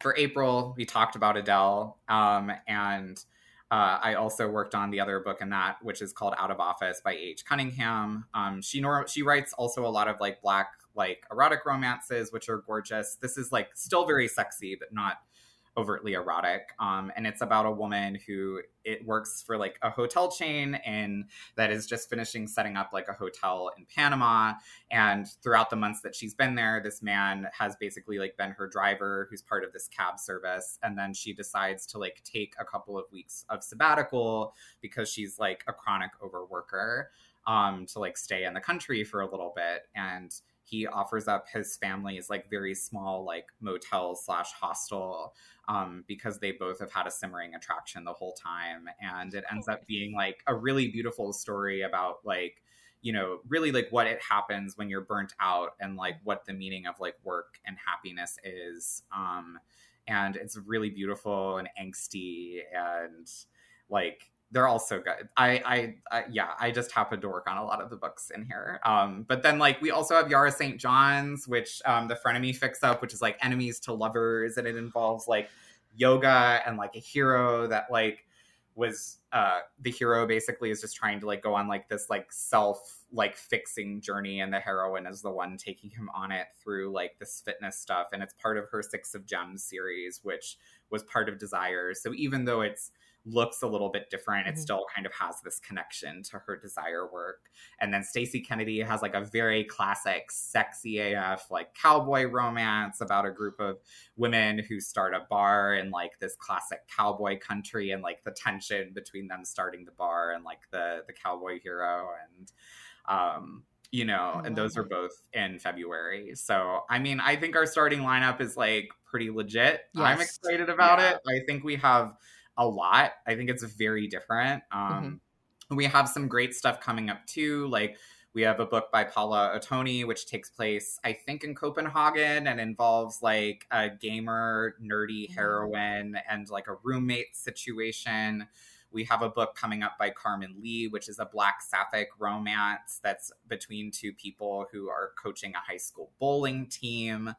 S3: for April, we talked about Adele, um, and uh, I also worked on the other book in that, which is called Out of Office by H. Cunningham. Um, she nor- she writes also a lot of like black like erotic romances, which are gorgeous. This is like still very sexy, but not overtly erotic. Um, and it's about a woman who it works for like a hotel chain and that is just finishing setting up like a hotel in Panama. And throughout the months that she's been there, this man has basically like been her driver who's part of this cab service. And then she decides to like take a couple of weeks of sabbatical because she's like a chronic overworker um, to like stay in the country for a little bit. And he offers up his family's like very small like motel slash hostel um, because they both have had a simmering attraction the whole time. And it ends up being like a really beautiful story about like you know really like what it happens when you're burnt out and like what the meaning of like work and happiness is. Um and it's really beautiful and angsty and like they're all so good. I, I, I, yeah, I just happen to work on a lot of the books in here. Um, but then like we also have Yahrah St. John's, which um, the frenemy fix up, which is like enemies to lovers, and it involves like yoga and like a hero that like was uh the hero basically is just trying to like go on like this like self like fixing journey and the heroine is the one taking him on it through like this fitness stuff and it's part of her six of gems series which was part of desire so even though it's looks a little bit different it mm-hmm. still kind of has this connection to her desire work and then stacey kennedy has like a very classic sexy af like cowboy romance about a group of women who start a bar in like this classic cowboy country and like the tension between them starting the bar and like the the cowboy hero and um you know, and those are both in February. So, I mean, I think our starting lineup is like pretty legit. Yes. I'm excited about yeah. it. I think we have a lot. I think it's very different. Um, mm-hmm. We have some great stuff coming up too. Like, we have a book by Paula Ottoni, which takes place, I think, in Copenhagen and involves like a gamer, nerdy mm-hmm. heroine and like a roommate situation. We have a book coming up by Carmen Lee, which is a black sapphic romance that's between two people who are coaching a high school bowling team.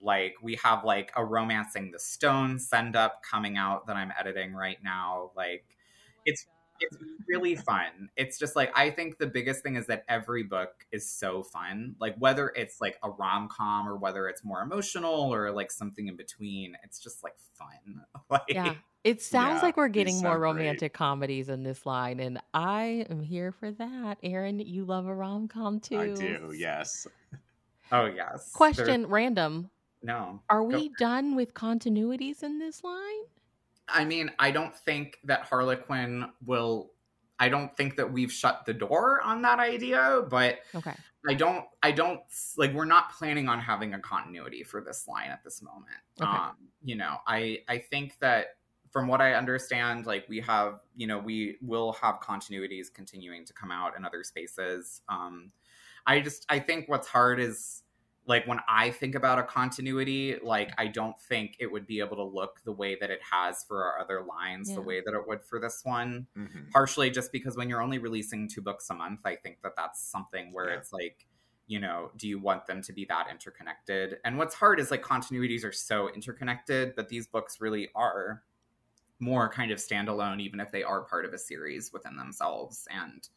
S3: Like we have like a romancing the stone send up coming out that I'm editing right now. Like oh it's it's really fun. It's just like I think the biggest thing is that every book is so fun. Like whether it's like a rom com or whether it's more emotional or like something in between, it's just like fun. [laughs] Like
S2: yeah. It sounds yeah, like we're getting more romantic great. comedies in this line, and I am here for that. Aaron, you love a rom com too. I
S1: do, yes. [laughs]
S3: Oh yes.
S2: Question, random.
S3: No.
S2: Are we done with continuities in this line?
S3: I mean, I don't think that Harlequin will. I don't think that we've shut the door on that idea, but
S2: okay.
S3: I don't. I don't like. We're not planning on having a continuity for this line at this moment. Okay. Um, you know, I I think that from what I understand, like we have, you know, we will have continuities continuing to come out in other spaces. Um, I just I think what's hard is like when I think about a continuity, like I don't think it would be able to look the way that it has for our other lines, yeah. the way that it would for this one. Mm-hmm. Partially just because when you're only releasing two books a month, I think that that's something where yeah. it's like, you know, do you want them to be that interconnected? And what's hard is like continuities are so interconnected, but these books really are more kind of standalone, even if they are part of a series within themselves. And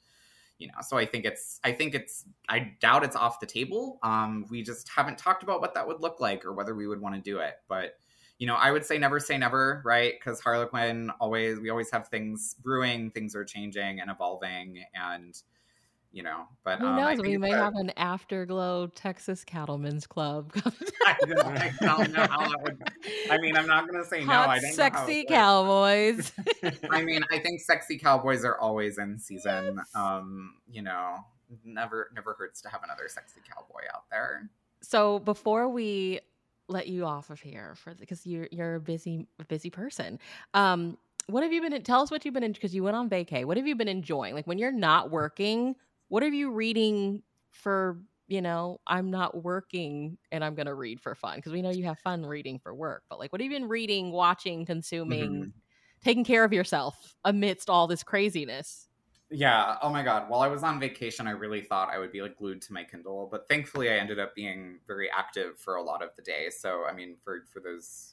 S3: you know so i think it's i think it's i doubt it's off the table. Um we just haven't talked about what that would look like or whether we would want to do it but you know i would say never say never right? Because harlequin always we always have things brewing things are changing and evolving and you know. But
S2: who um, knows? we may have an afterglow Texas Cattlemen's Club. [laughs]
S3: I, I, don't, know how that would. I mean, I'm not going to say
S2: Hot,
S3: no. I don't
S2: sexy cowboys. [laughs]
S3: I mean, I think sexy cowboys are always in season. Yes. Um, you know, never never hurts to have another sexy cowboy out there.
S2: So before we let you off of here for because you're you're a busy busy person. Um, what have you been? Tell us what you've been in because you went on vacay. What have you been enjoying? Like when you're not working, what are you reading for you know i'm not working and i'm going to read for fun because we know you have fun reading for work but like what have you been reading watching consuming mm-hmm. taking care of yourself amidst all this craziness
S3: yeah oh my god while i was on vacation i really thought i would be like glued to my kindle but thankfully i ended up being very active for a lot of the day so i mean for for those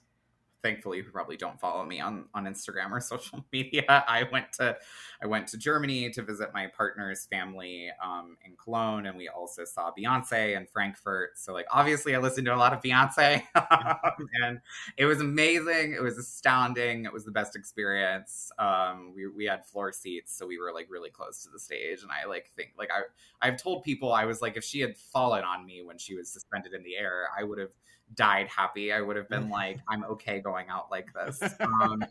S3: thankfully who probably don't follow me on on Instagram or [laughs] social media. I went to I went to Germany to visit my partner's family um, in Cologne, and we also saw Beyonce in Frankfurt. So like obviously I listened to a lot of Beyonce, [laughs] and it was amazing. It was astounding. It was the best experience. Um, we we had floor seats, so we were like really close to the stage, and I like think like I I've told people I was like if she had fallen on me when she was suspended in the air, I would have died happy. I would have been like, I'm okay going out like this. [laughs] Um,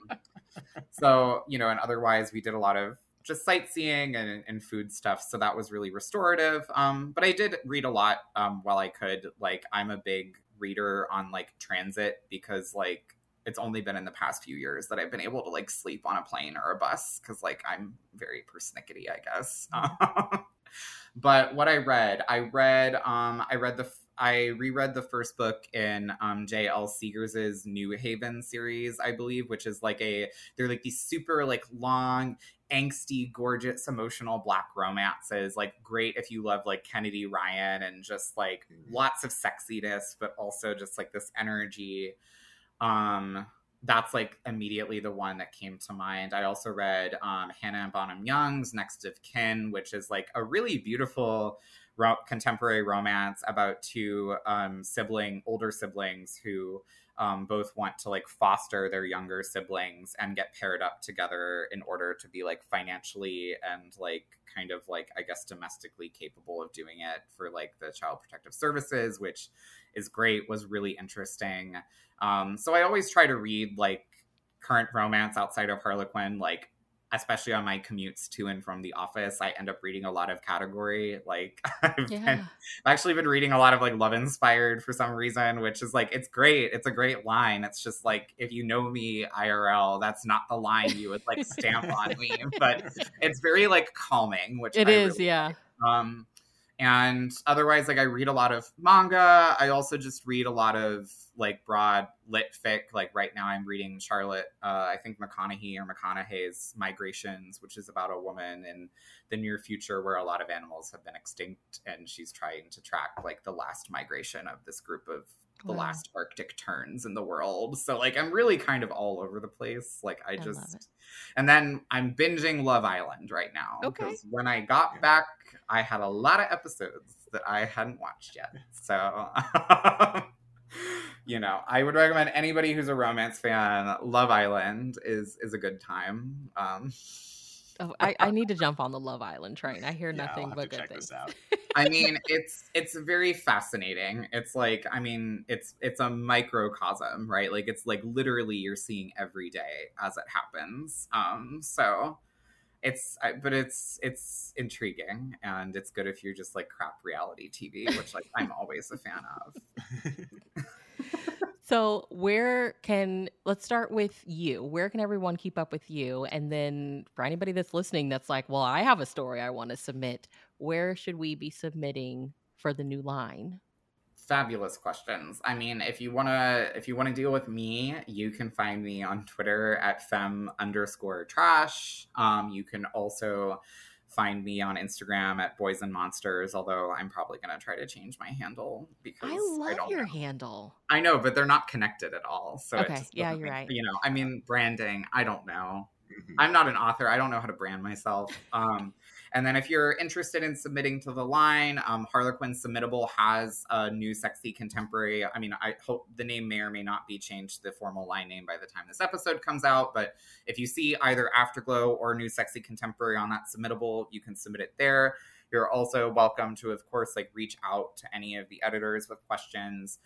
S3: so, you know, and otherwise we did a lot of just sightseeing and, and food stuff. So that was really restorative. Um, but I did read a lot um, while I could. Like, I'm a big reader on like transit because like it's only been in the past few years that I've been able to like sleep on a plane or a bus because like I'm very persnickety, I guess. [laughs] but what I read, I read, um, I read the I reread the first book in um, J.L. Seegars's New Haven series, I believe, which is like a they're like these super like long, angsty, gorgeous, emotional black romances. Like great if you love like Kennedy Ryan and just like mm-hmm. lots of sexiness, but also just like this energy. Um, that's like immediately the one that came to mind. I also read um, Hannah Bonam-Young's Next of Kin, which is like a really beautiful ro- contemporary romance about two um, sibling, older siblings who um, both want to like foster their younger siblings and get paired up together in order to be like financially and like kind of like I guess domestically capable of doing it for like the Child Protective Services, which is great, was really interesting. Um, so I always try to read like current romance outside of Harlequin, like especially on my commutes to and from the office, I end up reading a lot of category. Like [laughs] I've, yeah. been, I've actually been reading a lot of like love inspired for some reason, which is like it's great. It's a great line. It's just like if you know me IRL, that's not the line you would like stamp on me, but [laughs] it's very like calming, which
S2: it
S3: I
S2: is.
S3: Really
S2: yeah.
S3: Like. Um, and otherwise like i read a lot of manga. I also just read a lot of like broad lit fic. Like right now i'm reading charlotte uh, i think mcconaghy or mcconaghy's migrations which is about a woman in the near future where a lot of animals have been extinct and she's trying to track like the last migration of this group of the wow. last arctic terns in the world. So like i'm really kind of all over the place. Like i, I just and then i'm binging love island right now
S2: okay.
S3: when i got back I had a lot of episodes that I hadn't watched yet. So, [laughs] you know, I would recommend anybody who's a romance fan. Love Island is is a good time. Um,
S2: oh, I, I need to jump on the Love Island train. I hear [laughs] yeah, nothing but good things. [laughs]
S3: I mean, it's it's very fascinating. It's like, I mean, it's it's a microcosm, right? Like it's like literally you're seeing every day as it happens. Um, so it's but it's it's intriguing and it's good if you're just like crap reality tv which like i'm always a fan of. [laughs]
S2: So where can let's start with you. Where can everyone keep up with you? And then for anybody that's listening that's like well i have a story i want to submit where should we be submitting for the new line
S3: fabulous questions. I mean, if you wanna if you wanna deal with me, you can find me on Twitter at fem underscore trash. Um, you can also find me on Instagram at Boys and Monsters, although I'm probably gonna try to change my handle because
S2: I love I your know. handle.
S3: I know, but they're not connected at all. So
S2: okay, yeah, you're right.
S3: You know, I mean, branding. I don't know. [laughs] I'm not an author. I don't know how to brand myself. Um, and then if you're interested in submitting to the line, um, Harlequin Submittable has a new sexy contemporary. I mean, I hope the name may or may not be changed to the formal line name by the time this episode comes out. But if you see either Afterglow or New Sexy Contemporary on that submittable, you can submit it there. You're also welcome to, of course, like reach out to any of the editors with questions.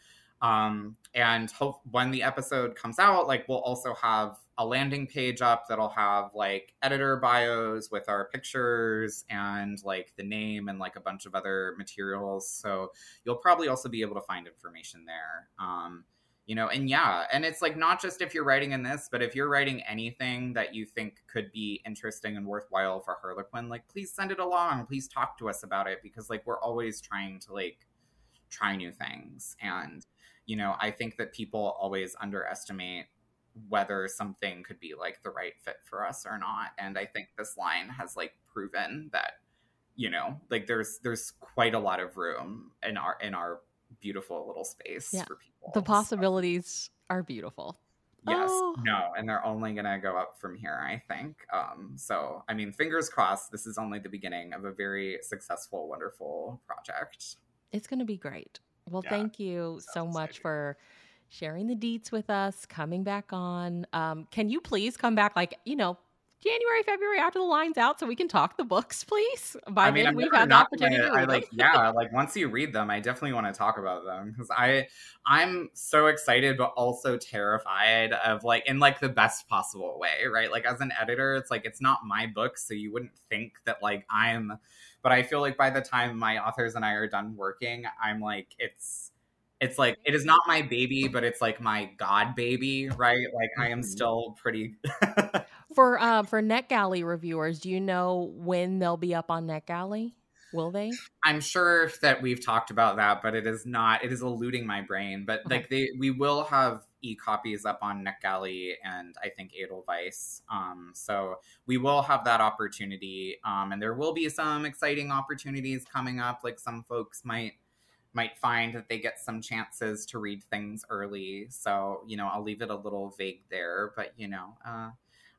S3: Um, and hope when the episode comes out, like we'll also have a landing page up that'll have like editor bios with our pictures and like the name and like a bunch of other materials. So you'll probably also be able to find information there. Um, you know, and yeah, and it's like not just if you're writing in this, but if you're writing anything that you think could be interesting and worthwhile for Harlequin, like please send it along. Please talk to us about it because like we're always trying to like try new things and you know, I think that people always underestimate whether something could be like the right fit for us or not. And I think this line has like proven that, you know, like there's there's quite a lot of room in our in our beautiful little space yeah. for people.
S2: The possibilities so. are beautiful.
S3: Yes, oh. no, and they're only gonna go up from here, I think. Um, so I mean, fingers crossed. This is only the beginning of a very successful, wonderful project.
S2: It's gonna be great. Well, yeah, thank you so much exciting. for sharing the deets with us, coming back on. Um, can you please come back, like, you know, January, February after the line's out so we can talk the books, please? By I mean, then, we've had the opportunity
S3: to I like, yeah, [laughs] like once you read them, I definitely want to talk about them because I, I'm so excited, but also terrified of like, in like the best possible way, right? Like as an editor, it's like, it's not my book. So you wouldn't think that like I'm but I feel like by the time my authors and I are done working, I'm like, it's it's like it is not my baby, but it's like my god baby, right? Like I am mm-hmm. still pretty [laughs]
S2: For uh for NetGalley reviewers, do you know when they'll be up on NetGalley? Will they?
S3: I'm sure that we've talked about that, but it is not. It is eluding my brain. But okay. like they, we will have e-copies up on NetGalley and I think Edelweiss. Um, so we will have that opportunity, um, and there will be some exciting opportunities coming up. Like some folks might might find that they get some chances to read things early. So, you know, I'll leave it a little vague there, but you know, uh,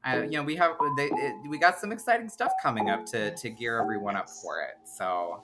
S3: I, you know, we have they, it, we got some exciting stuff coming up to to gear everyone up for it. So